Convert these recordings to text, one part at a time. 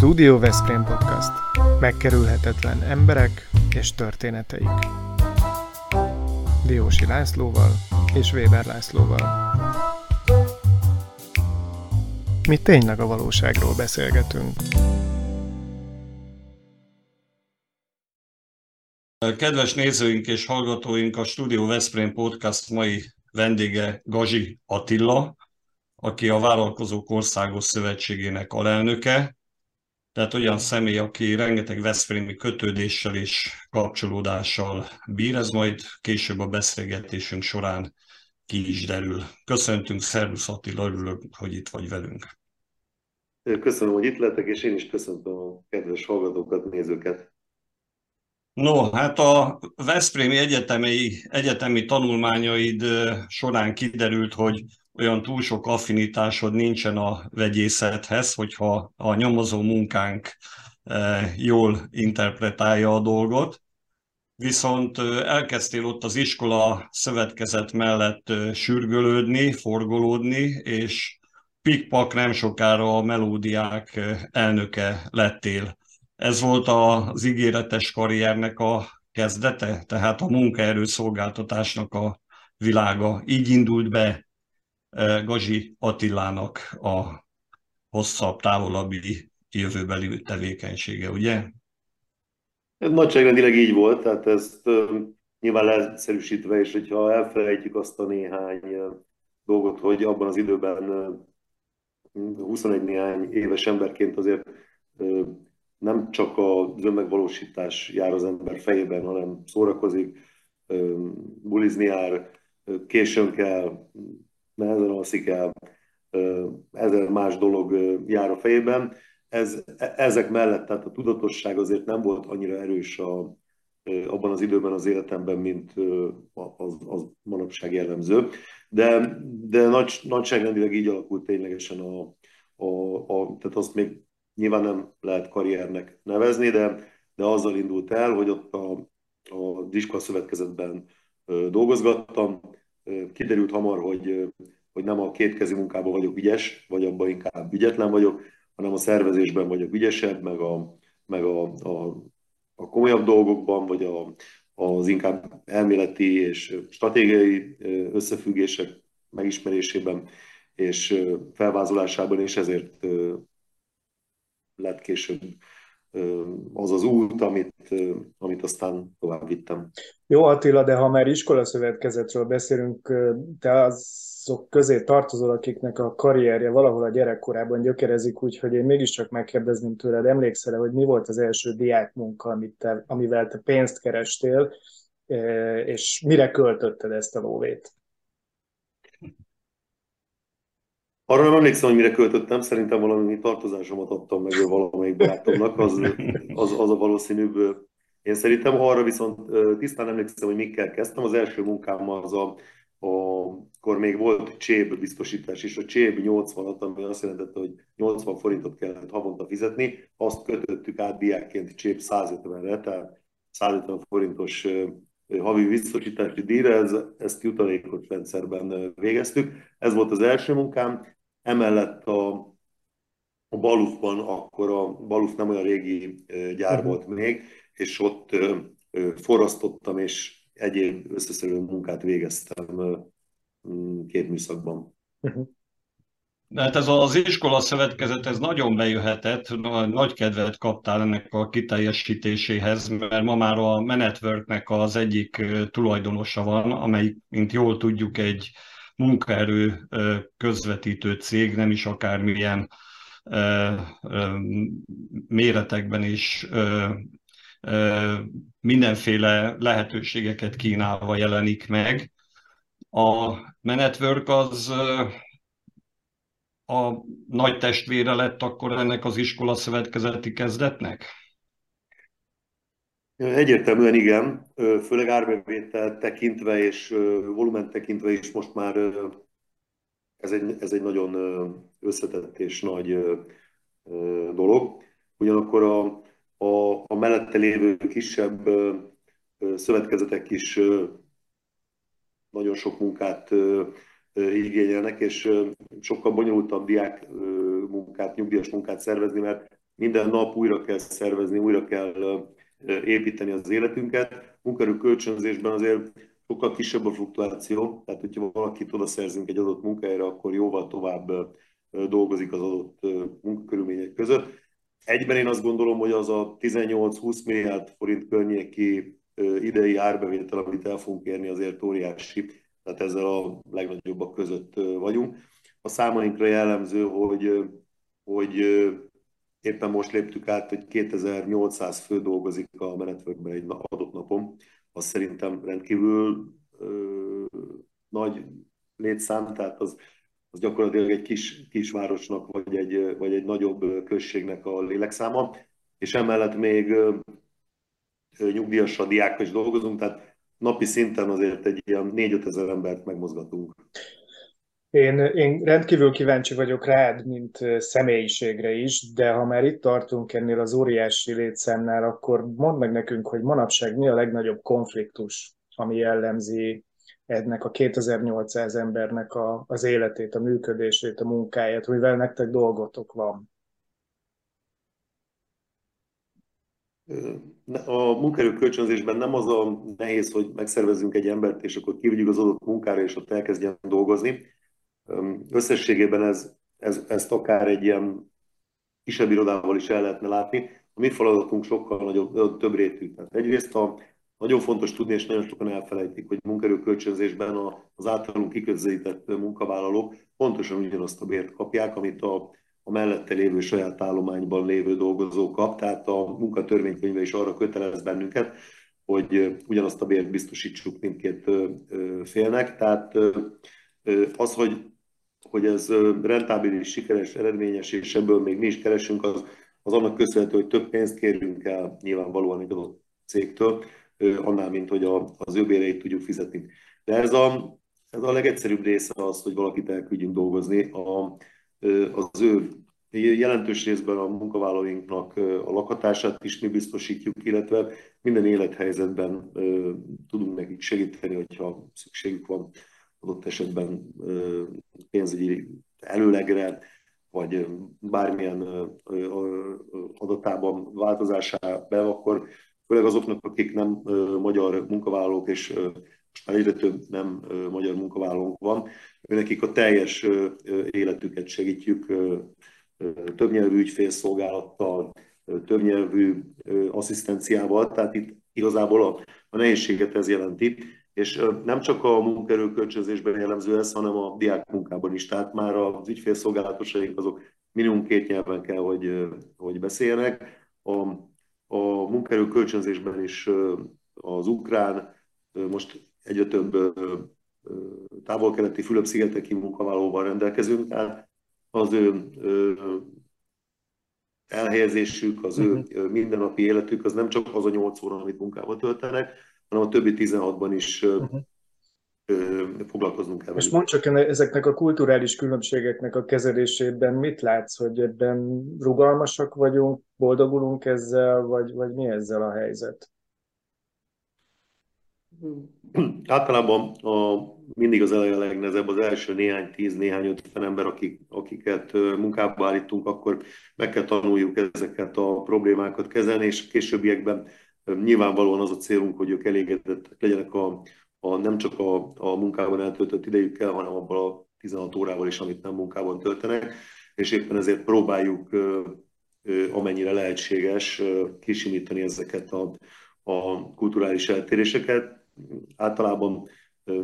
Studio Veszprém Podcast. Megkerülhetetlen emberek és történeteik. Diósi Lászlóval és Weber Lászlóval. Mi tényleg a valóságról beszélgetünk. Kedves nézőink és hallgatóink, a Studio Veszprém Podcast mai vendége Gazi Attila, aki a Vállalkozók Országos Szövetségének alelnöke, tehát olyan személy, aki rengeteg Veszprémi kötődéssel és kapcsolódással bír, ez majd később a beszélgetésünk során ki is derül. Köszöntünk, Szervusz Attila, örülök, hogy itt vagy velünk. Köszönöm, hogy itt lettek, és én is köszöntöm a kedves hallgatókat, nézőket. No, hát a Veszprémi egyetemi, egyetemi tanulmányaid során kiderült, hogy olyan túl sok affinitásod nincsen a vegyészethez, hogyha a nyomozó munkánk jól interpretálja a dolgot. Viszont elkezdtél ott az iskola szövetkezet mellett sürgölődni, forgolódni, és pikpak nem sokára a melódiák elnöke lettél. Ez volt az ígéretes karriernek a kezdete, tehát a munkaerő szolgáltatásnak a világa. Így indult be Gazi Attilának a hosszabb, távolabbi jövőbeli tevékenysége, ugye? Ez nagyságrendileg így volt, tehát ezt nyilván leszerűsítve, és hogyha elfelejtjük azt a néhány dolgot, hogy abban az időben 21 néhány éves emberként azért nem csak az önmegvalósítás jár az ember fejében, hanem szórakozik, bulizni jár, későn kell, nehezen alszik el, ezer más dolog jár a fejében. Ez, e, ezek mellett, tehát a tudatosság azért nem volt annyira erős a, abban az időben az életemben, mint az, az manapság jellemző. De, de nagy, nagyságrendileg így alakult ténylegesen a, a, a, tehát azt még nyilván nem lehet karriernek nevezni, de, de azzal indult el, hogy ott a, a Diska Szövetkezetben dolgozgattam. Kiderült hamar, hogy, hogy nem a kétkezi munkában vagyok ügyes, vagy abban inkább ügyetlen vagyok, hanem a szervezésben vagyok ügyesebb, meg a, meg a, a, a komolyabb dolgokban, vagy a, az inkább elméleti és stratégiai összefüggések megismerésében és felvázolásában, és ezért lett később az az út, amit, amit aztán tovább vittem. Jó Attila, de ha már iskolaszövetkezetről beszélünk, te azok közé tartozol, akiknek a karrierje valahol a gyerekkorában gyökerezik, úgyhogy én mégiscsak megkérdezném tőled, emlékszel hogy mi volt az első diákmunka, amit te, amivel te pénzt kerestél, és mire költötted ezt a lóvét? Arra nem emlékszem, hogy mire költöttem, szerintem valami tartozásomat adtam meg valamelyik barátomnak, az, az, az a valószínűbb. Én szerintem arra viszont tisztán emlékszem, hogy mikkel kezdtem. Az első munkám az a, a akkor még volt cséb biztosítás, és a cséb 80 ami azt jelentette, hogy 80 forintot kellett havonta fizetni, azt kötöttük át diákként cséb 150-re, tehát 150 forintos havi biztosítási díjra, ez, ezt jutalékos rendszerben végeztük. Ez volt az első munkám. Emellett a, a Balufban, akkor a Baluf nem olyan régi gyár uh-huh. volt még, és ott forrasztottam, és egyéb összeszerű munkát végeztem két műszakban. Uh-huh. Hát ez az iskola szövetkezet, ez nagyon bejöhetett, nagy kedvet kaptál ennek a kiteljesítéséhez, mert ma már a Menetworknek az egyik tulajdonosa van, amely, mint jól tudjuk, egy munkaerő közvetítő cég, nem is akármilyen méretekben is mindenféle lehetőségeket kínálva jelenik meg. A Menetwork az a nagy testvére lett akkor ennek az iskola szövetkezeti kezdetnek? Egyértelműen igen, főleg árbevétel tekintve és volumen tekintve is most már ez egy, ez egy nagyon összetett és nagy dolog. Ugyanakkor a, a, a mellette lévő kisebb szövetkezetek is nagyon sok munkát igényelnek, és sokkal bonyolultabb diák munkát, nyugdíjas munkát szervezni, mert minden nap újra kell szervezni, újra kell építeni az életünket. Munkerő kölcsönzésben azért sokkal kisebb a fluktuáció, tehát hogyha valakit oda szerzünk egy adott munkahelyre, akkor jóval tovább dolgozik az adott munkakörülmények között. Egyben én azt gondolom, hogy az a 18-20 milliárd forint környéki idei árbevétel, amit el fogunk érni, azért óriási. Tehát ezzel a legnagyobbak között vagyunk. A számainkra jellemző, hogy, hogy éppen most léptük át, hogy 2800 fő dolgozik a menetworkben egy adott napon. Az szerintem rendkívül ö, nagy létszám, tehát az, az gyakorlatilag egy kis, kisvárosnak vagy egy, vagy egy nagyobb községnek a lélekszáma. És emellett még nyugdíjassal, diákkal is dolgozunk, tehát napi szinten azért egy ilyen 4-5 ezer embert megmozgatunk. Én, én rendkívül kíváncsi vagyok rád, mint személyiségre is, de ha már itt tartunk ennél az óriási létszámnál, akkor mondd meg nekünk, hogy manapság mi a legnagyobb konfliktus, ami jellemzi ennek a 2800 embernek a, az életét, a működését, a munkáját, mivel nektek dolgotok van. A munkaerő kölcsönzésben nem az a nehéz, hogy megszervezünk egy embert, és akkor kivigyük az adott munkára, és ott elkezdjen dolgozni. Összességében ez, ez, ezt akár egy ilyen kisebb irodával is el lehetne látni. A mi feladatunk sokkal nagyobb, több rétű. Tehát egyrészt a, nagyon fontos tudni, és nagyon sokan elfelejtik, hogy munkerőkölcsönzésben az általunk kiközelített munkavállalók pontosan ugyanazt a bért kapják, amit a, a mellette lévő saját állományban lévő dolgozó kap, tehát a munkatörvénykönyve is arra kötelez bennünket, hogy ugyanazt a bért biztosítsuk mindkét félnek. Tehát az, hogy, hogy ez rentábilis, sikeres, eredményes, és ebből még mi is keresünk, az, az annak köszönhető, hogy több pénzt kérünk el nyilvánvalóan egy adott cégtől, annál, mint hogy a, az ő tudjuk fizetni. De ez a, ez a legegyszerűbb része az, hogy valakit elküldjünk dolgozni. A, az ő jelentős részben a munkavállalóinknak a lakatását is mi biztosítjuk, illetve minden élethelyzetben tudunk nekik segíteni, hogyha szükségük van adott esetben pénzügyi előlegre, vagy bármilyen adatában változásában, akkor főleg azoknak, akik nem magyar munkavállalók, és most már egyre több nem magyar munkavállalónk van, nekik a teljes életüket segítjük többnyelvű ügyfélszolgálattal, többnyelvű asszisztenciával, tehát itt igazából a, a nehézséget ez jelenti, és nem csak a munkaerőkölcsönzésben jellemző ez, hanem a diák munkában is, tehát már az ügyfélszolgálatosaink azok minimum két nyelven kell, hogy, hogy beszéljenek. A, a munkaerőkölcsönzésben is az ukrán, most egyre több távol-keleti Fülöp-szigeteki munkavállalóval rendelkezünk, tehát az ő elhelyezésük, az ő uh-huh. mindennapi életük, az nem csak az a 8 óra, amit munkával töltenek, hanem a többi 16-ban is uh-huh. foglalkoznunk kell. És mondd csak ezeknek a kulturális különbségeknek a kezelésében mit látsz, hogy ebben rugalmasak vagyunk, boldogulunk ezzel, vagy, vagy mi ezzel a helyzet? Általában a, mindig az eleje a legnehezebb, az első néhány tíz, néhány ötven ember, akik, akiket munkába állítunk, akkor meg kell tanuljuk ezeket a problémákat kezelni, és későbbiekben nyilvánvalóan az a célunk, hogy ők elégedettek legyenek a, a, nem csak a, a munkában eltöltött idejükkel, hanem abban a 16 órával is, amit nem munkában töltenek, és éppen ezért próbáljuk amennyire lehetséges kisimítani ezeket a, a kulturális eltéréseket általában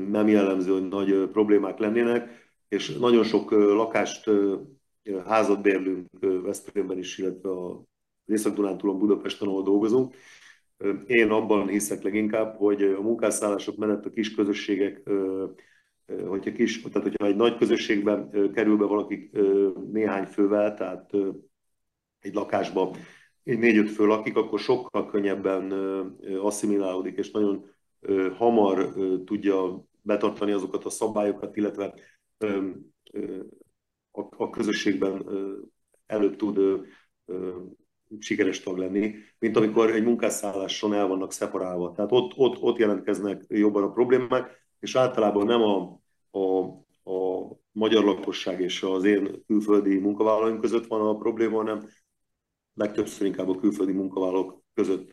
nem jellemző, hogy nagy problémák lennének, és nagyon sok lakást, házat bérlünk Veszprémben is, illetve a Észak-Dunántúlon Budapesten, ahol dolgozunk. Én abban hiszek leginkább, hogy a munkásszállások mellett a kis közösségek, hogyha, kis, tehát hogyha egy nagy közösségben kerül be valaki néhány fővel, tehát egy lakásba egy négy-öt fő lakik, akkor sokkal könnyebben asszimilálódik, és nagyon hamar tudja betartani azokat a szabályokat, illetve a közösségben előbb tud sikeres tag lenni, mint amikor egy munkásszálláson el vannak szeparálva. Tehát ott, ott, ott jelentkeznek jobban a problémák, és általában nem a, a, a magyar lakosság és az én külföldi munkavállalóim között van a probléma, hanem legtöbbször inkább a külföldi munkavállalók között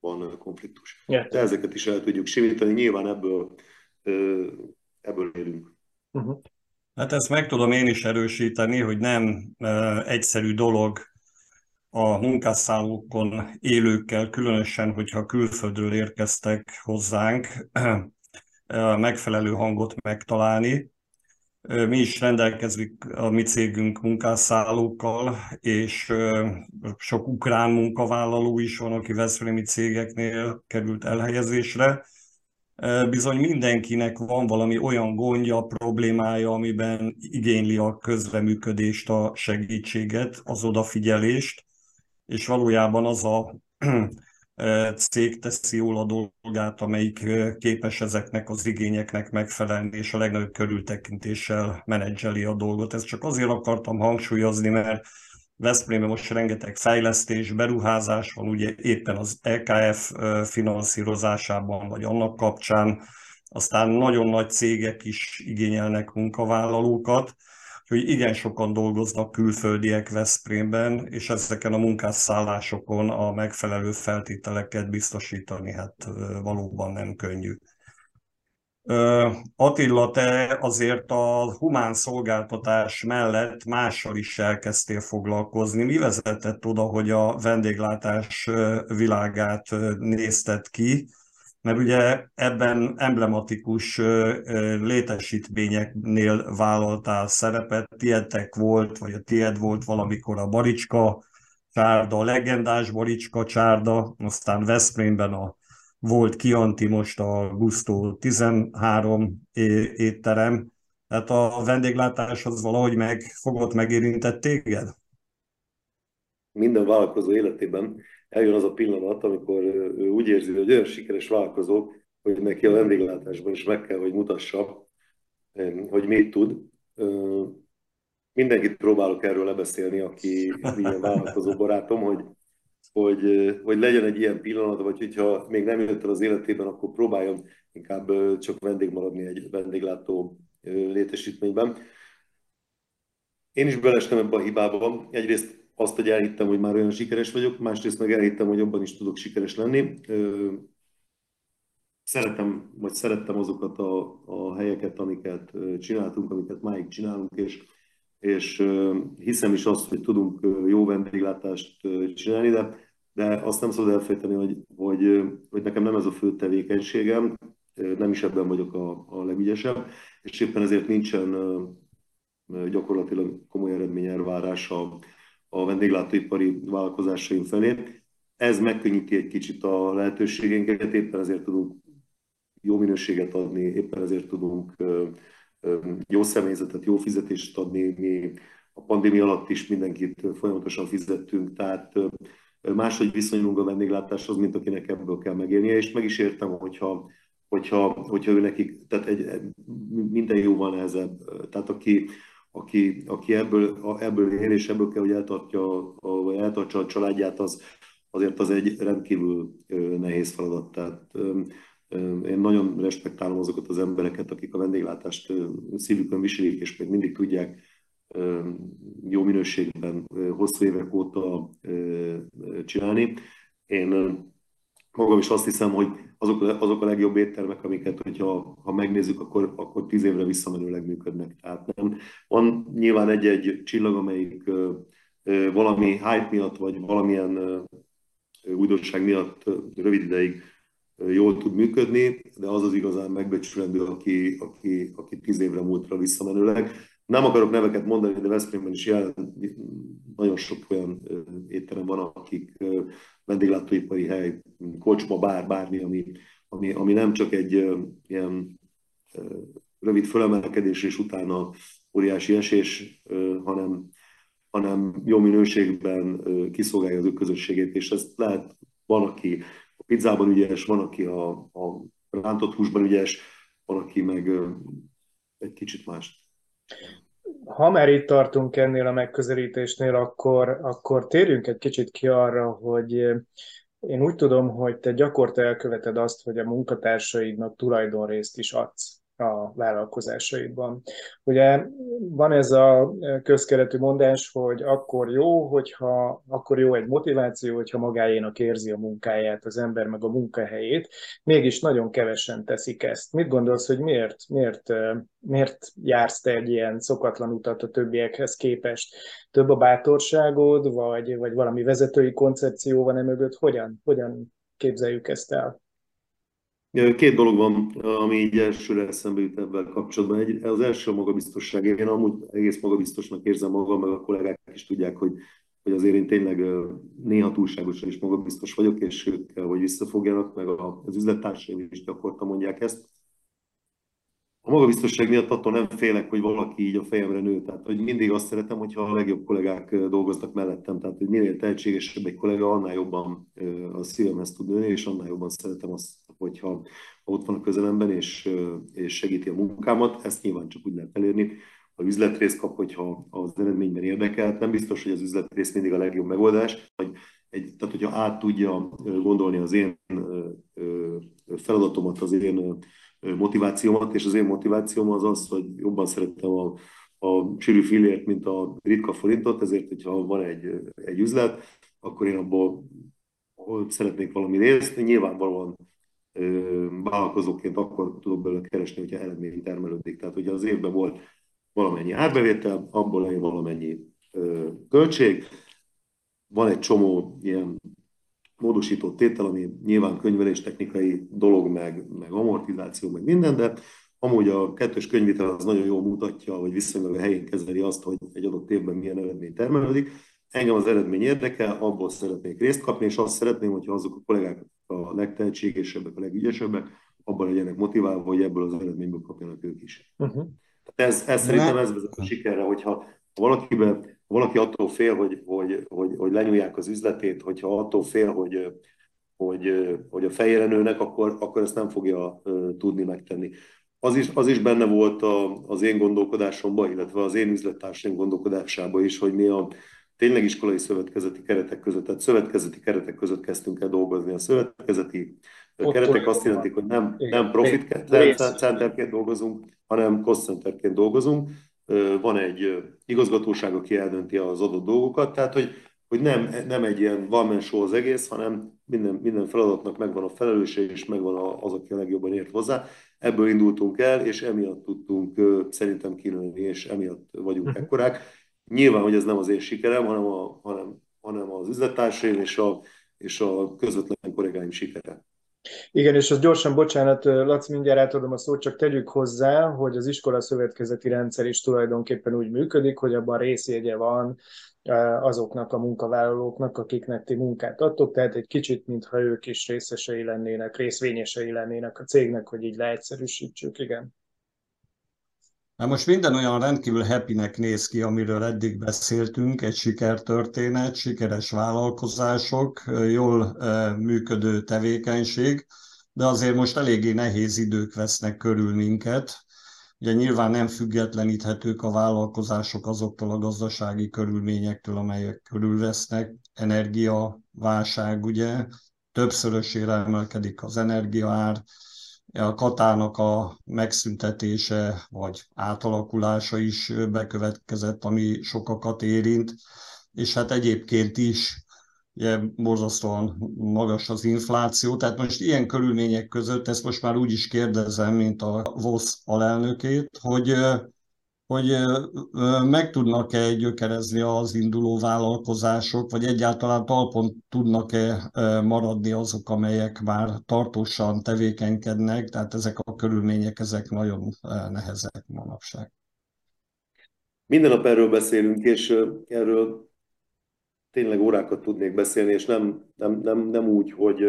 van konfliktus. De ezeket is el tudjuk simítani, nyilván ebből, ebből élünk. Uh-huh. Hát ezt meg tudom én is erősíteni, hogy nem egyszerű dolog a munkásszállókon élőkkel, különösen, hogyha külföldről érkeztek hozzánk, megfelelő hangot megtalálni. Mi is rendelkezünk a mi cégünk munkásszállókkal, és sok ukrán munkavállaló is van, aki Veszprémi cégeknél került elhelyezésre. Bizony mindenkinek van valami olyan gondja, problémája, amiben igényli a közreműködést, a segítséget, az odafigyelést, és valójában az a cég teszi jól a dolgát, amelyik képes ezeknek az igényeknek megfelelni, és a legnagyobb körültekintéssel menedzseli a dolgot. Ezt csak azért akartam hangsúlyozni, mert Veszprémben most rengeteg fejlesztés, beruházás van, ugye éppen az EKF finanszírozásában, vagy annak kapcsán, aztán nagyon nagy cégek is igényelnek munkavállalókat, hogy igen sokan dolgoznak külföldiek Veszprémben, és ezeken a munkásszállásokon a megfelelő feltételeket biztosítani, hát valóban nem könnyű. Attila, te azért a humán szolgáltatás mellett mással is elkezdtél foglalkozni. Mi vezetett oda, hogy a vendéglátás világát nézted ki? Mert ugye ebben emblematikus létesítményeknél vállaltál szerepet, tietek volt, vagy a tied volt valamikor a Baricska csárda, a legendás Baricska csárda, aztán Veszprémben a volt Kianti, most a Gusto 13 étterem. Tehát a vendéglátás az valahogy meg fogott megérintett téged? Minden vállalkozó életében eljön az a pillanat, amikor ő úgy érzi, hogy olyan sikeres vállalkozó, hogy neki a vendéglátásban is meg kell, hogy mutassa, hogy mit tud. Mindenkit próbálok erről lebeszélni, aki ilyen vállalkozó barátom, hogy, hogy, hogy legyen egy ilyen pillanat, vagy hogyha még nem jött el az életében, akkor próbáljon inkább csak vendég maradni egy vendéglátó létesítményben. Én is belestem ebbe a hibába. Egyrészt azt, hogy elhittem, hogy már olyan sikeres vagyok, másrészt meg elhittem, hogy jobban is tudok sikeres lenni. Szeretem, vagy szerettem azokat a, a helyeket, amiket csináltunk, amiket máig csinálunk, és, és hiszem is azt, hogy tudunk jó vendéglátást csinálni, de, de azt nem szabad elfejteni, hogy, hogy, hogy nekem nem ez a fő tevékenységem, nem is ebben vagyok a, a legügyesebb, és éppen ezért nincsen gyakorlatilag komoly eredményelvárása a vendéglátóipari vállalkozásaink felé. Ez megkönnyíti egy kicsit a lehetőségeinket, éppen ezért tudunk jó minőséget adni, éppen ezért tudunk jó személyzetet, jó fizetést adni. Mi a pandémia alatt is mindenkit folyamatosan fizettünk, tehát máshogy viszonyulunk a vendéglátáshoz, mint akinek ebből kell megélnie, és meg is értem, hogyha, hogyha, hogyha ő nekik, tehát egy, minden jóval nehezebb. Tehát aki, aki, aki ebből, ebből él, és ebből kell, hogy eltartja, vagy eltartsa a családját, az, azért az egy rendkívül nehéz feladat. Tehát én nagyon respektálom azokat az embereket, akik a vendéglátást szívükön viselik, és még mindig tudják jó minőségben hosszú évek óta csinálni. Én magam is azt hiszem, hogy azok, azok a legjobb éttermek, amiket, hogyha ha megnézzük, akkor, akkor tíz évre visszamenőleg működnek. Tehát nem. Van nyilván egy-egy csillag, amelyik valami hype miatt, vagy valamilyen újdonság miatt rövid ideig jól tud működni, de az az igazán megbecsülendő, aki, aki, aki tíz évre múltra visszamenőleg. Nem akarok neveket mondani, de Veszprémben is jelen nagyon sok olyan étterem van, akik vendéglátóipari hely, kocsma, bár, bármi, ami, ami, ami nem csak egy ilyen rövid fölemelkedés és utána óriási esés, hanem, hanem jó minőségben kiszolgálja az ő közösségét, és ezt lehet, van, aki a pizzában ügyes, van, aki a, a rántott húsban ügyes, van, aki meg egy kicsit más ha már itt tartunk ennél a megközelítésnél, akkor, akkor térjünk egy kicsit ki arra, hogy én úgy tudom, hogy te gyakorta elköveted azt, hogy a munkatársaidnak tulajdonrészt is adsz. A vállalkozásaidban. Ugye van ez a közkeretű mondás, hogy akkor jó, hogyha akkor jó egy motiváció, hogyha magáénak érzi a munkáját az ember, meg a munkahelyét. Mégis nagyon kevesen teszik ezt. Mit gondolsz, hogy miért, miért, miért jársz te egy ilyen szokatlan utat a többiekhez képest? Több a bátorságod, vagy, vagy valami vezetői koncepció van e mögött? Hogyan, hogyan képzeljük ezt el? Két dolog van, ami így elsőre eszembe jut ebben kapcsolatban. Egy, az első a magabiztosság. Én amúgy egész magabiztosnak érzem magam, meg a kollégák is tudják, hogy, hogy azért én tényleg néha túlságosan is magabiztos vagyok, és ők kell, hogy visszafogjanak, meg az üzlettársaim is gyakorta mondják ezt a magabiztosság miatt attól nem félek, hogy valaki így a fejemre nő. Tehát, hogy mindig azt szeretem, hogyha a legjobb kollégák dolgoznak mellettem. Tehát, hogy minél tehetségesebb egy kollega, annál jobban a szívemhez tud nőni, és annál jobban szeretem azt, hogyha ott van a közelemben, és, és segíti a munkámat. Ezt nyilván csak úgy lehet elérni, ha üzletrész kap, hogyha az eredményben érdekel. Nem biztos, hogy az üzletrész mindig a legjobb megoldás. Hogy egy, tehát, hogyha át tudja gondolni az én feladatomat, az én motivációmat, és az én motivációm az az, hogy jobban szeretem a, a csűrű fillért, mint a ritka forintot, ezért, hogyha van egy, egy üzlet, akkor én abból szeretnék valami részt. Nyilvánvalóan vállalkozóként akkor tudok belőle keresni, hogyha eredmény termelődik. Tehát, hogyha az évben volt valamennyi árbevétel, abból legyen valamennyi költség. Van egy csomó ilyen módosított tétel, ami nyilván könyvelés technikai dolog, meg, meg amortizáció, meg minden, de amúgy a kettős könyvitel az nagyon jól mutatja, hogy viszonylag a helyén kezeli azt, hogy egy adott évben milyen eredmény termelődik. Engem az eredmény érdekel, abból szeretnék részt kapni, és azt szeretném, hogyha azok a kollégák a legtehetségesebbek, a legügyesebbek, abban legyenek motiválva, hogy ebből az eredményből kapjanak ők is. Uh-huh. Ez, ez szerintem ez vezet a sikerre, hogyha valakiben valaki attól fél, hogy, hogy, hogy, hogy lenyúlják az üzletét, hogyha attól fél, hogy, hogy, hogy a fejére nőnek, akkor, akkor ezt nem fogja tudni megtenni. Az is, az is benne volt a, az én gondolkodásomban, illetve az én üzlettársaim gondolkodásában is, hogy mi a tényleg iskolai szövetkezeti keretek között, tehát szövetkezeti keretek között kezdtünk el dolgozni. A szövetkezeti Ott keretek azt jelentik, hogy nem, nem profit centerként dolgozunk, hanem cost centerként dolgozunk, van egy igazgatóság, aki eldönti az adott dolgokat, tehát hogy, hogy nem, nem egy ilyen man show az egész, hanem minden, minden feladatnak megvan a felelőse, és megvan az, aki a legjobban ért hozzá. Ebből indultunk el, és emiatt tudtunk szerintem kinőni, és emiatt vagyunk uh-huh. ekkorák. Nyilván, hogy ez nem az én sikerem, hanem, a, hanem, hanem az üzlettársaim és a, és a közvetlen kollégáim sikere. Igen, és az gyorsan, bocsánat, Laci, mindjárt átadom a szót, csak tegyük hozzá, hogy az iskola szövetkezeti rendszer is tulajdonképpen úgy működik, hogy abban részjegye van azoknak a munkavállalóknak, akiknek ti munkát adtok, tehát egy kicsit, mintha ők is részesei lennének, részvényesei lennének a cégnek, hogy így leegyszerűsítsük, igen. Na most minden olyan rendkívül happynek néz ki, amiről eddig beszéltünk, egy sikertörténet, sikeres vállalkozások, jól működő tevékenység, de azért most eléggé nehéz idők vesznek körül minket. Ugye nyilván nem függetleníthetők a vállalkozások azoktól a gazdasági körülményektől, amelyek körülvesznek. Energiaválság, ugye, többszörösére emelkedik az energiaár, a katának a megszüntetése vagy átalakulása is bekövetkezett, ami sokakat érint, és hát egyébként is ugye borzasztóan magas az infláció, tehát most ilyen körülmények között, ezt most már úgy is kérdezem, mint a VOSZ alelnökét, hogy hogy meg tudnak-e gyökerezni az induló vállalkozások, vagy egyáltalán talpon tudnak-e maradni azok, amelyek már tartósan tevékenykednek, tehát ezek a körülmények, ezek nagyon nehezek manapság. Minden nap erről beszélünk, és erről tényleg órákat tudnék beszélni, és nem, nem, nem, nem úgy, hogy,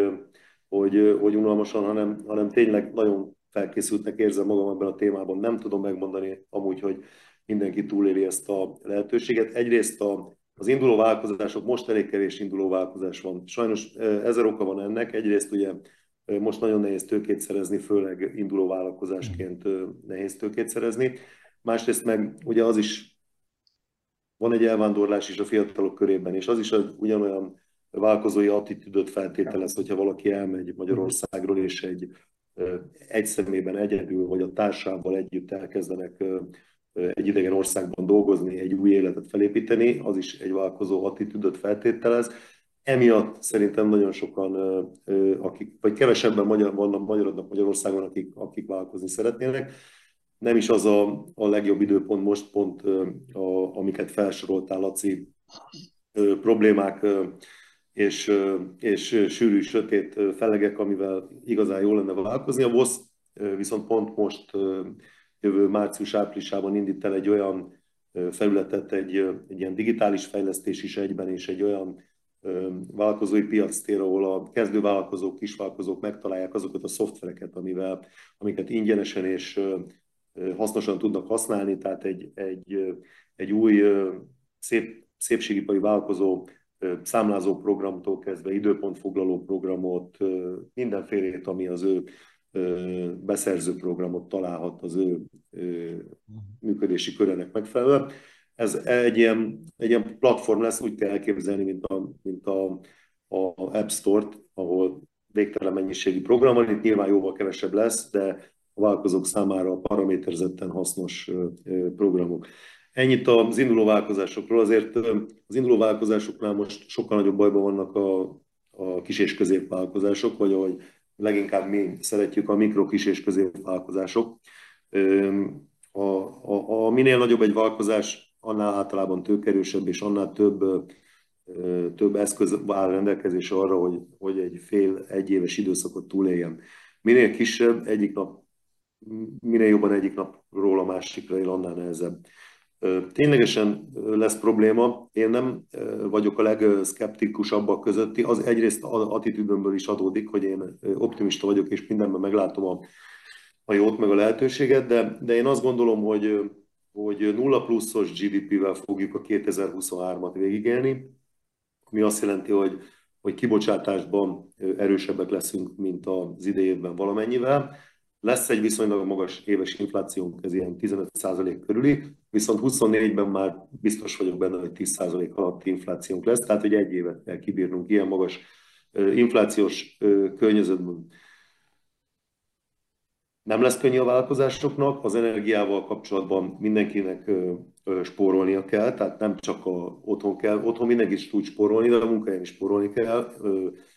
hogy, hogy unalmasan, hanem, hanem tényleg nagyon felkészültnek érzem magam ebben a témában. Nem tudom megmondani amúgy, hogy mindenki túléli ezt a lehetőséget. Egyrészt a, az induló vállalkozások, most elég kevés induló vállalkozás van. Sajnos ezer oka van ennek. Egyrészt ugye most nagyon nehéz tőkét szerezni, főleg induló vállalkozásként nehéz tőkét szerezni. Másrészt meg ugye az is van egy elvándorlás is a fiatalok körében, és az is ugyanolyan vállalkozói attitűdöt feltételez, hogyha valaki elmegy Magyarországról, és egy egy szemében egyedül, vagy a társával együtt elkezdenek egy idegen országban dolgozni, egy új életet felépíteni, az is egy vállalkozó attitűdöt feltételez. Emiatt szerintem nagyon sokan, akik, vagy kevesebben magyar, vannak magyarodnak Magyarországon, akik, akik vállalkozni szeretnének. Nem is az a, a legjobb időpont most pont, a, amiket felsoroltál, Laci, problémák és, és sűrű, sötét felegek, amivel igazán jó lenne vállalkozni. A VOSZ viszont pont most jövő március-áprilisában indít el egy olyan felületet, egy, egy ilyen digitális fejlesztés is egyben, és egy olyan vállalkozói piactér, ahol a kezdővállalkozók, kisvállalkozók megtalálják azokat a szoftvereket, amivel, amiket ingyenesen és hasznosan tudnak használni, tehát egy, egy, egy új szép, szépségipari vállalkozó számlázó programtól kezdve időpontfoglaló programot, mindenfélét, ami az ő beszerző programot találhat az ő működési körének megfelelően. Ez egy ilyen, egy ilyen platform lesz, úgy kell elképzelni, mint a, mint a, a App Store-t, ahol végtelen mennyiségű program van, itt nyilván jóval kevesebb lesz, de a vállalkozók számára paraméterzetten hasznos programok. Ennyit az induló vállalkozásokról. Azért az induló vállalkozásoknál most sokkal nagyobb bajban vannak a, a kis és középvállalkozások, vagy ahogy leginkább mi szeretjük a mikro, kis és középvállalkozások. A, a, a minél nagyobb egy vállalkozás, annál általában tőkerősebb, és annál több, több eszköz áll rendelkezésre arra, hogy, hogy egy fél, egy éves időszakot túléljen. Minél kisebb, egyik nap, minél jobban egyik napról a másikra él, annál nehezebb. Ténylegesen lesz probléma. Én nem vagyok a legszkeptikusabbak közötti. Az egyrészt attitűdömből is adódik, hogy én optimista vagyok, és mindenben meglátom a, a jót, meg a lehetőséget, de, de én azt gondolom, hogy, hogy nulla pluszos GDP-vel fogjuk a 2023-at végigélni, ami azt jelenti, hogy, hogy kibocsátásban erősebbek leszünk, mint az idejében valamennyivel lesz egy viszonylag magas éves inflációnk, ez ilyen 15% körüli, viszont 24-ben már biztos vagyok benne, hogy 10% alatti inflációnk lesz, tehát hogy egy évet kell kibírnunk ilyen magas inflációs környezetben. Nem lesz könnyű a vállalkozásoknak, az energiával kapcsolatban mindenkinek spórolnia kell, tehát nem csak a, otthon kell, otthon mindenki is tud spórolni, de a munkahelyen is spórolni kell.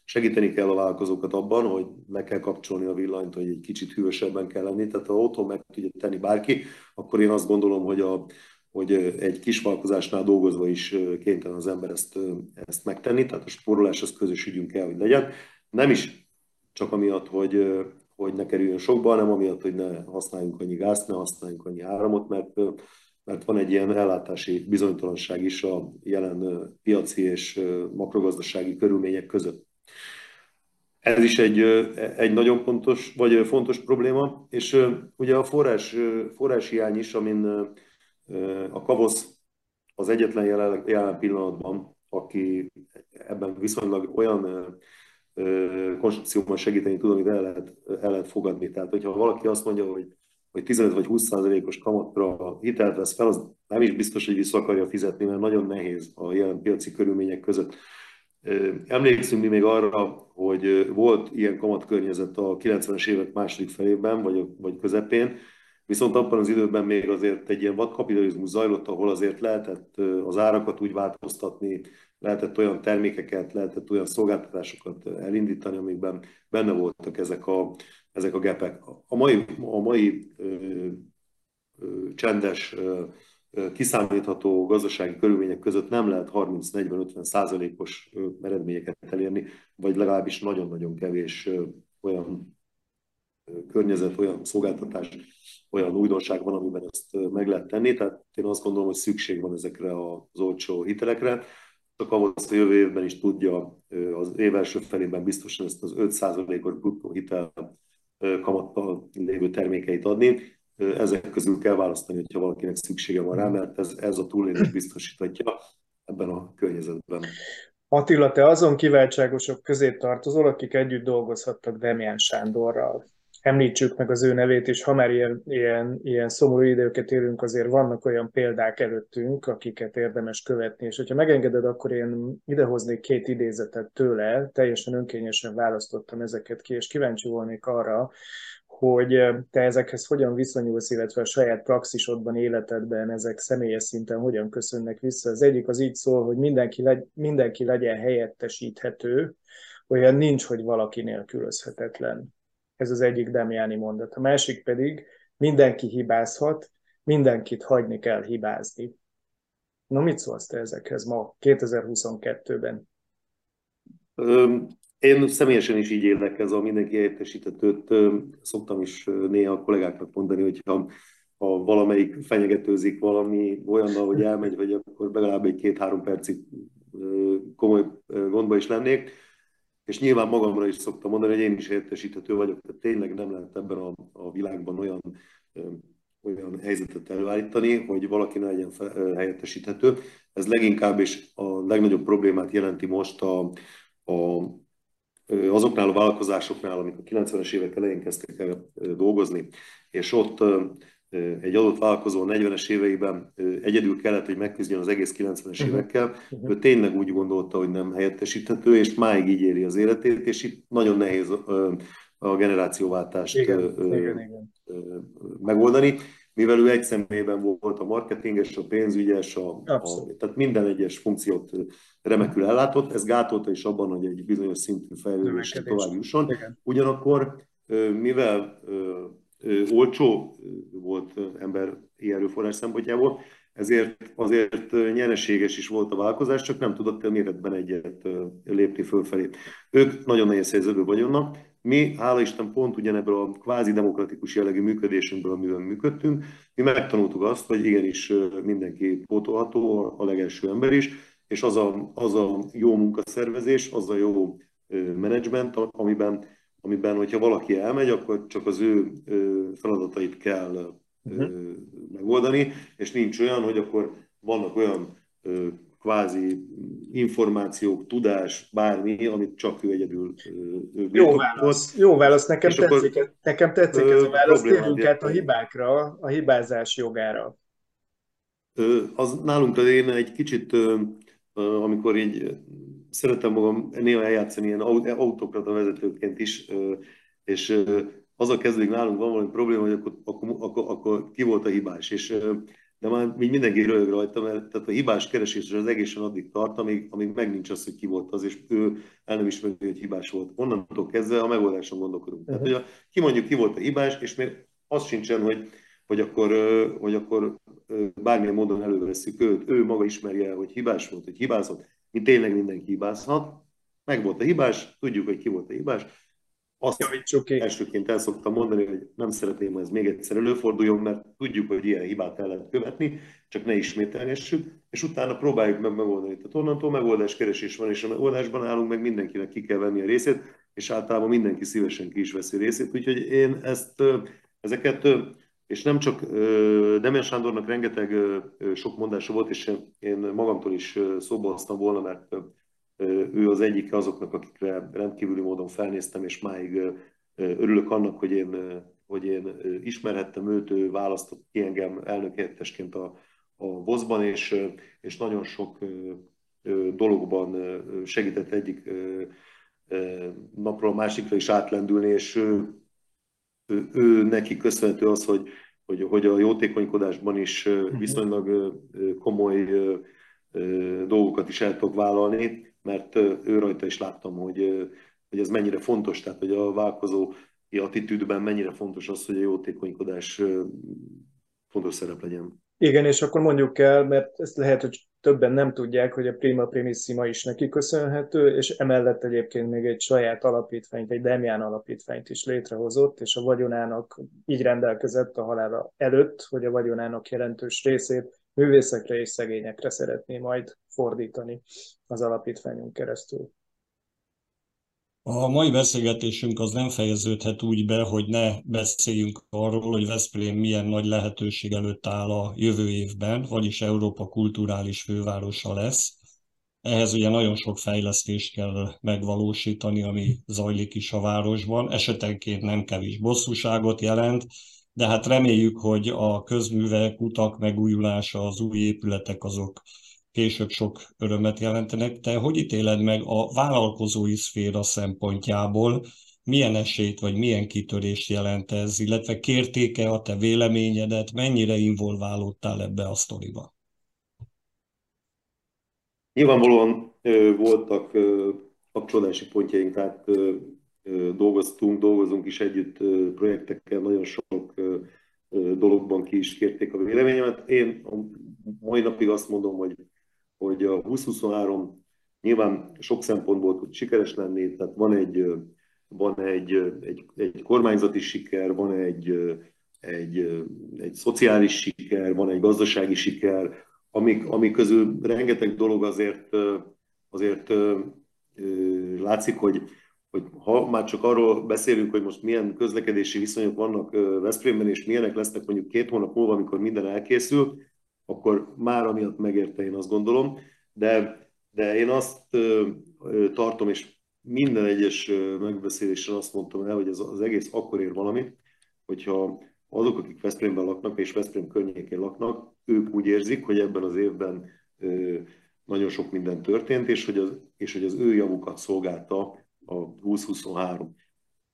Segíteni kell a vállalkozókat abban, hogy meg kell kapcsolni a villanyt, hogy egy kicsit hűvösebben kell lenni. Tehát ha otthon meg tudja tenni bárki, akkor én azt gondolom, hogy, a, hogy egy kis vállalkozásnál dolgozva is kénytelen az ember ezt, ezt megtenni. Tehát a spórolás az közös ügyünk kell, hogy legyen. Nem is csak amiatt, hogy, hogy ne kerüljön sokba, hanem amiatt, hogy ne használjunk annyi gázt, ne használjunk annyi áramot, mert mert van egy ilyen ellátási bizonytalanság is a jelen piaci és makrogazdasági körülmények között. Ez is egy, egy nagyon pontos, vagy fontos probléma, és ugye a forrás, forráshiány is, amin a Kavosz az egyetlen jelen, jelen pillanatban, aki ebben viszonylag olyan konstrukcióban segíteni tud, amit el lehet, el lehet fogadni. Tehát, hogyha valaki azt mondja, hogy hogy 15 vagy 20 százalékos kamatra hitelt vesz fel, az nem is biztos, hogy vissza akarja fizetni, mert nagyon nehéz a jelen piaci körülmények között. Emlékszünk mi még arra, hogy volt ilyen kamatkörnyezet a 90-es évek második felében, vagy, vagy közepén, viszont abban az időben még azért egy ilyen vadkapitalizmus zajlott, ahol azért lehetett az árakat úgy változtatni, lehetett olyan termékeket, lehetett olyan szolgáltatásokat elindítani, amikben benne voltak ezek a, ezek a gepek. A mai, a mai ö, ö, csendes, ö, kiszámítható gazdasági körülmények között nem lehet 30-40-50 százalékos eredményeket elérni, vagy legalábbis nagyon-nagyon kevés olyan környezet, olyan szolgáltatás, olyan újdonság van, amiben ezt meg lehet tenni. Tehát én azt gondolom, hogy szükség van ezekre az olcsó hitelekre. Csak ahhoz a jövő évben is tudja az év első felében biztosan ezt az 5%-os bruttó hitel kamattal lévő termékeit adni. Ezek közül kell választani, hogyha valakinek szüksége van rá, mert ez, ez a túlélést biztosíthatja ebben a környezetben. Attila, te azon kiváltságosok közé tartozol, akik együtt dolgozhattak Demián Sándorral. említsük meg az ő nevét, és ha már ilyen, ilyen, ilyen szomorú időket élünk, azért vannak olyan példák előttünk, akiket érdemes követni, és hogyha megengeded, akkor én idehoznék két idézetet tőle, teljesen önkényesen választottam ezeket ki, és kíváncsi volnék arra, hogy te ezekhez hogyan viszonyulsz, illetve a saját praxisodban, életedben ezek személyes szinten hogyan köszönnek vissza. Az egyik az így szól, hogy mindenki, legy, mindenki legyen helyettesíthető, olyan nincs, hogy valaki nélkülözhetetlen. Ez az egyik Demiáni mondat. A másik pedig, mindenki hibázhat, mindenkit hagyni kell hibázni. Na, mit szólsz te ezekhez ma, 2022-ben? Én személyesen is így élek ez a mindenki helyettesítetőt. Szoktam is néha a kollégáknak mondani, hogy ha, valamelyik fenyegetőzik valami olyannal, hogy elmegy, vagy akkor legalább egy két-három percig komoly gondba is lennék. És nyilván magamra is szoktam mondani, hogy én is helyettesíthető vagyok, tehát tényleg nem lehet ebben a, a világban olyan olyan helyzetet előállítani, hogy valaki ne legyen helyettesíthető. Ez leginkább és a legnagyobb problémát jelenti most a, a azoknál a vállalkozásoknál, amik a 90-es évek elején kezdtek el dolgozni, és ott egy adott vállalkozó 40-es éveiben egyedül kellett, hogy megküzdjön az egész 90-es uh-huh. évekkel, uh-huh. ő tényleg úgy gondolta, hogy nem helyettesíthető, és máig így éri az életét, és itt nagyon nehéz a generációváltást igen, igen, igen. megoldani mivel ő egy személyben volt a marketinges, a pénzügyes, a, a, tehát minden egyes funkciót remekül ellátott, ez gátolta is abban, hogy egy bizonyos szintű fejlődésre tovább jusson. Ugyanakkor, mivel olcsó volt ember erőforrás szempontjából, ezért azért nyereséges is volt a vállalkozás, csak nem tudott a méretben egyet lépni fölfelé. Ők nagyon nehéz helyzetben vagyonnak, mi, hála Isten, pont ugyanebből a kvázi demokratikus jellegű működésünkből, amiben működtünk, mi megtanultuk azt, hogy igenis mindenki pótolható, a legelső ember is, és az a, az a jó munkaszervezés, az a jó menedzsment, amiben, amiben, hogyha valaki elmegy, akkor csak az ő feladatait kell uh-huh. megoldani, és nincs olyan, hogy akkor vannak olyan kvázi információk, tudás, bármi, amit csak ő egyedül ő Jó válasz, jó válasz, nekem és tetszik, akkor, nekem tetszik ez a válasz, térjünk át a hibákra, a hibázás jogára. Az nálunk én egy kicsit, amikor így szeretem magam néha eljátszani ilyen autokrata vezetőként is, és az a kezdődik nálunk van valami probléma, hogy akkor, akkor, akkor, akkor ki volt a hibás, és de már még mindenki röhög rajta, mert tehát a hibás keresés az egészen addig tart, amíg, amíg meg nincs az, hogy ki volt az, és ő el nem ismeri, hogy hibás volt. Onnantól kezdve a megoldáson gondolkodunk. Uh-huh. Tehát, hogy a, ki mondjuk ki volt a hibás, és még az sincsen, hogy, hogy akkor, hogy akkor bármilyen módon előveszünk őt, ő maga ismerje, hogy hibás volt, hogy hibázott. Mi tényleg mindenki hibázhat. Meg volt a hibás, tudjuk, hogy ki volt a hibás, azt Javítsuk ki. elsőként el szoktam mondani, hogy nem szeretném, hogy ez még egyszer előforduljon, mert tudjuk, hogy ilyen hibát el lehet követni, csak ne ismételgessük, és utána próbáljuk meg megoldani. Tehát onnantól megoldás keresés van, és a megoldásban állunk meg mindenkinek ki kell venni a részét, és általában mindenki szívesen ki is veszi részét. Úgyhogy én ezt, ezeket, és nem csak Demen Sándornak rengeteg sok mondása volt, és én magamtól is szóba hoztam volna, mert ő az egyik azoknak, akikre rendkívüli módon felnéztem, és máig örülök annak, hogy én, hogy én ismerhettem őt, ő választott ki engem elnökhelyettesként a, a VOZ-ban, és, és nagyon sok dologban segített egyik napról a másikra is átlendülni, és ő, ő, ő neki köszönhető az, hogy, hogy, hogy a jótékonykodásban is mhm. viszonylag komoly dolgokat is el tudok vállalni, mert ő rajta is láttam, hogy, hogy ez mennyire fontos, tehát hogy a válkozó attitűdben mennyire fontos az, hogy a jótékonykodás fontos szerep legyen. Igen, és akkor mondjuk el, mert ezt lehet, hogy többen nem tudják, hogy a Prima Primissima is neki köszönhető, és emellett egyébként még egy saját alapítványt, egy Demián alapítványt is létrehozott, és a vagyonának így rendelkezett a halála előtt, hogy a vagyonának jelentős részét művészekre és szegényekre szeretné majd fordítani az alapítványunk keresztül. A mai beszélgetésünk az nem fejeződhet úgy be, hogy ne beszéljünk arról, hogy Veszprém milyen nagy lehetőség előtt áll a jövő évben, vagyis Európa kulturális fővárosa lesz. Ehhez ugye nagyon sok fejlesztést kell megvalósítani, ami zajlik is a városban. Esetenként nem kevés bosszúságot jelent, de hát reméljük, hogy a közművek, utak megújulása, az új épületek azok később sok örömet jelentenek. Te hogy ítéled meg a vállalkozói szféra szempontjából, milyen esélyt vagy milyen kitörést jelent ez, illetve kértéke a te véleményedet, mennyire involválódtál ebbe a sztoriba? Nyilvánvalóan voltak kapcsolódási pontjaink, tehát dolgoztunk, dolgozunk is együtt projektekkel, nagyon sok dologban ki is kérték a véleményemet. Én a mai napig azt mondom, hogy, hogy a 2023 nyilván sok szempontból tud sikeres lenni, tehát van egy, van egy, egy, egy kormányzati siker, van egy, egy, egy szociális siker, van egy gazdasági siker, amik, amik közül rengeteg dolog azért, azért látszik, hogy, hogy ha már csak arról beszélünk, hogy most milyen közlekedési viszonyok vannak Veszprémben, és milyenek lesznek mondjuk két hónap múlva, amikor minden elkészül, akkor már amiatt megérte, én azt gondolom. De, de én azt tartom, és minden egyes megbeszélésen azt mondtam el, hogy ez az egész akkor ér valamit, hogyha azok, akik Veszprémben laknak és Veszprém környékén laknak, ők úgy érzik, hogy ebben az évben nagyon sok minden történt, és hogy az, és hogy az ő javukat szolgálta a 2023.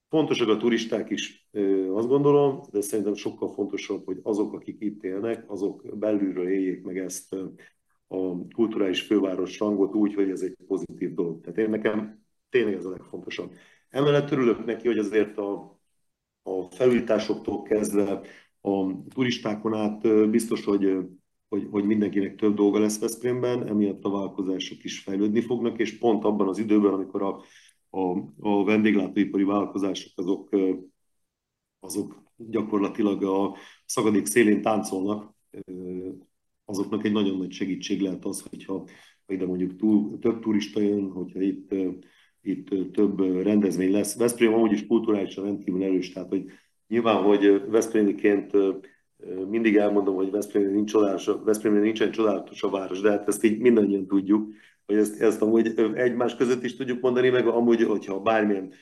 Fontosak a turisták is, azt gondolom, de szerintem sokkal fontosabb, hogy azok, akik itt élnek, azok belülről éljék meg ezt a kulturális főváros rangot úgy, hogy ez egy pozitív dolog. Tehát én nekem tényleg ez a legfontosabb. Emellett örülök neki, hogy azért a, a felújításoktól kezdve a turistákon át biztos, hogy, hogy, hogy mindenkinek több dolga lesz Veszprémben, emiatt a vállalkozások is fejlődni fognak, és pont abban az időben, amikor a, a, a vendéglátóipari vállalkozások azok, azok gyakorlatilag a szagadék szélén táncolnak, azoknak egy nagyon nagy segítség lehet az, hogyha ide mondjuk túl, több turista jön, hogyha itt itt több rendezvény lesz. Veszprém amúgy is kulturálisan rendkívül erős, tehát hogy nyilván, hogy Veszprémiként mindig elmondom, hogy Veszprémnél nincs csodálatos, Veszprémnél nincsen csodálatos a város, de hát ezt így mindannyian tudjuk, hogy ezt, ezt amúgy egymás között is tudjuk mondani, meg amúgy, hogyha bármilyen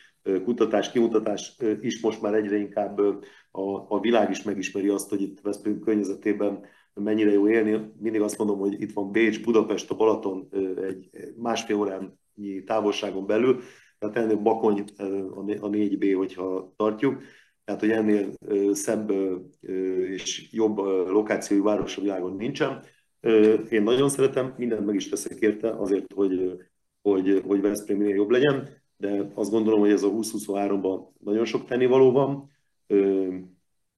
kutatás, kimutatás is most már egyre inkább a, a világ is megismeri azt, hogy itt Veszprém környezetében mennyire jó élni. Mindig azt mondom, hogy itt van Bécs, Budapest, a Balaton egy másfél órán távolságon belül, tehát ennél Bakony a 4B, hogyha tartjuk, tehát hogy ennél szebb és jobb lokációi város a világon nincsen. Én nagyon szeretem, mindent meg is teszek érte azért, hogy, hogy, hogy Veszprém minél jobb legyen, de azt gondolom, hogy ez a 2023-ban nagyon sok tennivaló van.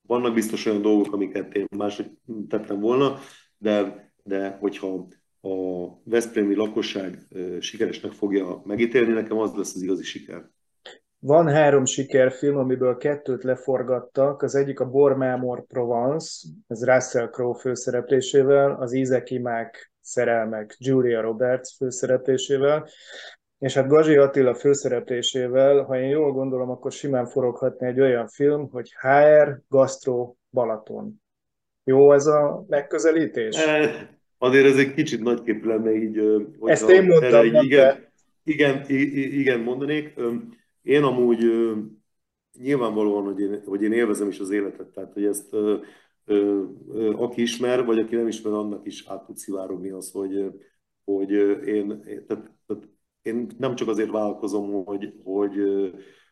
Vannak biztos olyan dolgok, amiket én máshogy tettem volna, de, de hogyha a Veszprémi lakosság sikeresnek fogja megítélni, nekem az lesz az igazi siker. Van három sikerfilm, amiből kettőt leforgattak. Az egyik a Bormámor Provence, ez Russell Crowe főszereplésével, az Ízek Imák szerelmek Julia Roberts főszereplésével, és hát Gazsi Attila főszereplésével, ha én jól gondolom, akkor simán foroghatni egy olyan film, hogy HR Gastro Balaton. Jó ez a megközelítés? Eh, azért ez egy kicsit nagyképű lenne így. Ezt én mondtam. Így, igen, igen, igen, mondanék. Én amúgy nyilvánvalóan, hogy én, hogy én élvezem is az életet, tehát hogy ezt aki ismer, vagy aki nem ismer, annak is át tud szivárogni az, hogy, hogy én, tehát, tehát én nem csak azért vállalkozom, hogy, hogy,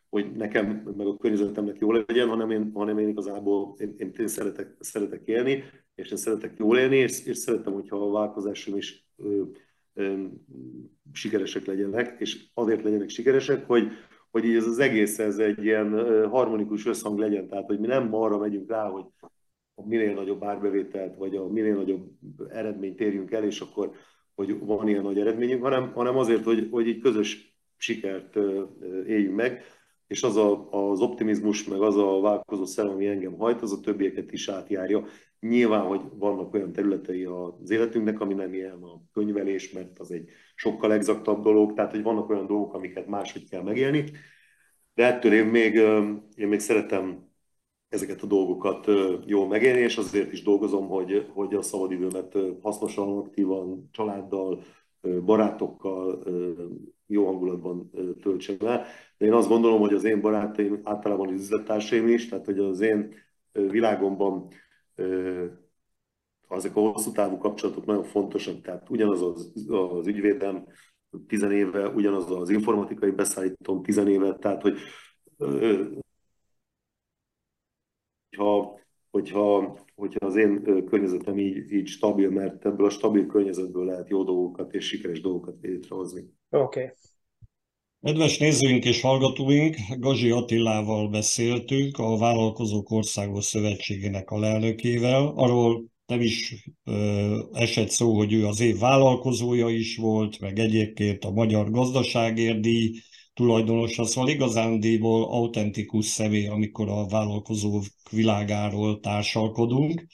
hogy nekem, meg a környezetemnek jó legyen, hanem én, hanem én igazából én, én, én szeretek, szeretek élni, és én szeretek jól élni, és, és szeretem, hogyha a vállalkozásom is ö, ö, sikeresek legyenek, és azért legyenek sikeresek, hogy, hogy így ez az egész ez egy ilyen harmonikus összhang legyen, tehát hogy mi nem arra megyünk rá, hogy a minél nagyobb árbevételt, vagy a minél nagyobb eredményt érjünk el, és akkor hogy van ilyen nagy eredményünk, hanem, hanem azért, hogy, hogy így közös sikert éljünk meg és az a, az optimizmus, meg az a vállalkozó szellem, ami engem hajt, az a többieket is átjárja. Nyilván, hogy vannak olyan területei az életünknek, ami nem ilyen a könyvelés, mert az egy sokkal exaktabb dolog, tehát hogy vannak olyan dolgok, amiket máshogy kell megélni, de ettől én még, én még szeretem ezeket a dolgokat jól megélni, és azért is dolgozom, hogy, hogy a szabadidőmet hasznosan, aktívan, családdal, barátokkal jó hangulatban töltsem el. De én azt gondolom, hogy az én barátaim általában az üzlettársaim is, tehát hogy az én világomban azok a hosszú távú kapcsolatok nagyon fontosak, tehát ugyanaz az, az ügyvédem tizenéve, ugyanaz az informatikai beszállítom tizenéve, tehát hogy ha, hogyha, hogyha az én környezetem így, így stabil, mert ebből a stabil környezetből lehet jó dolgokat és sikeres dolgokat létrehozni. Oké. Okay. Kedves nézőink és hallgatóink, Gazsi Attilával beszéltünk, a Vállalkozók Országos Szövetségének a lelnökével. Arról nem is ö, esett szó, hogy ő az év vállalkozója is volt, meg egyébként a Magyar Gazdaságért díj tulajdonosa, szóval igazándiból autentikus személy, amikor a vállalkozó világáról társalkodunk.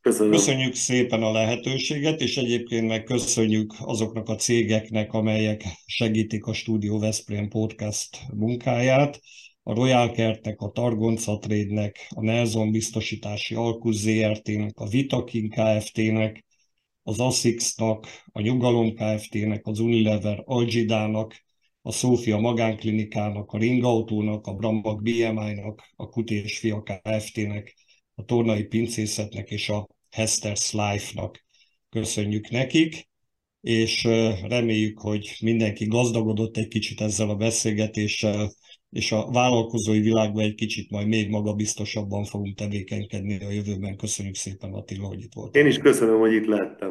Köszönöm. Köszönjük szépen a lehetőséget, és egyébként meg köszönjük azoknak a cégeknek, amelyek segítik a Studio Veszprém podcast munkáját, a Royal Kertnek, a Targonca Trade-nek, a Nelson Biztosítási Alkusz ZRT-nek, a Vitakin Kft-nek, az ASICS-nak, a Nyugalom Kft-nek, az Unilever Algidának, a Szófia Magánklinikának, a Ringautónak, a Brambak BMI-nak, a Kuti és Fia Kft-nek, a Tornai Pincészetnek és a Hester's Life-nak. Köszönjük nekik, és reméljük, hogy mindenki gazdagodott egy kicsit ezzel a beszélgetéssel, és a vállalkozói világban egy kicsit majd még magabiztosabban fogunk tevékenykedni a jövőben. Köszönjük szépen Attila, hogy itt volt. Én is köszönöm, hogy itt lettem.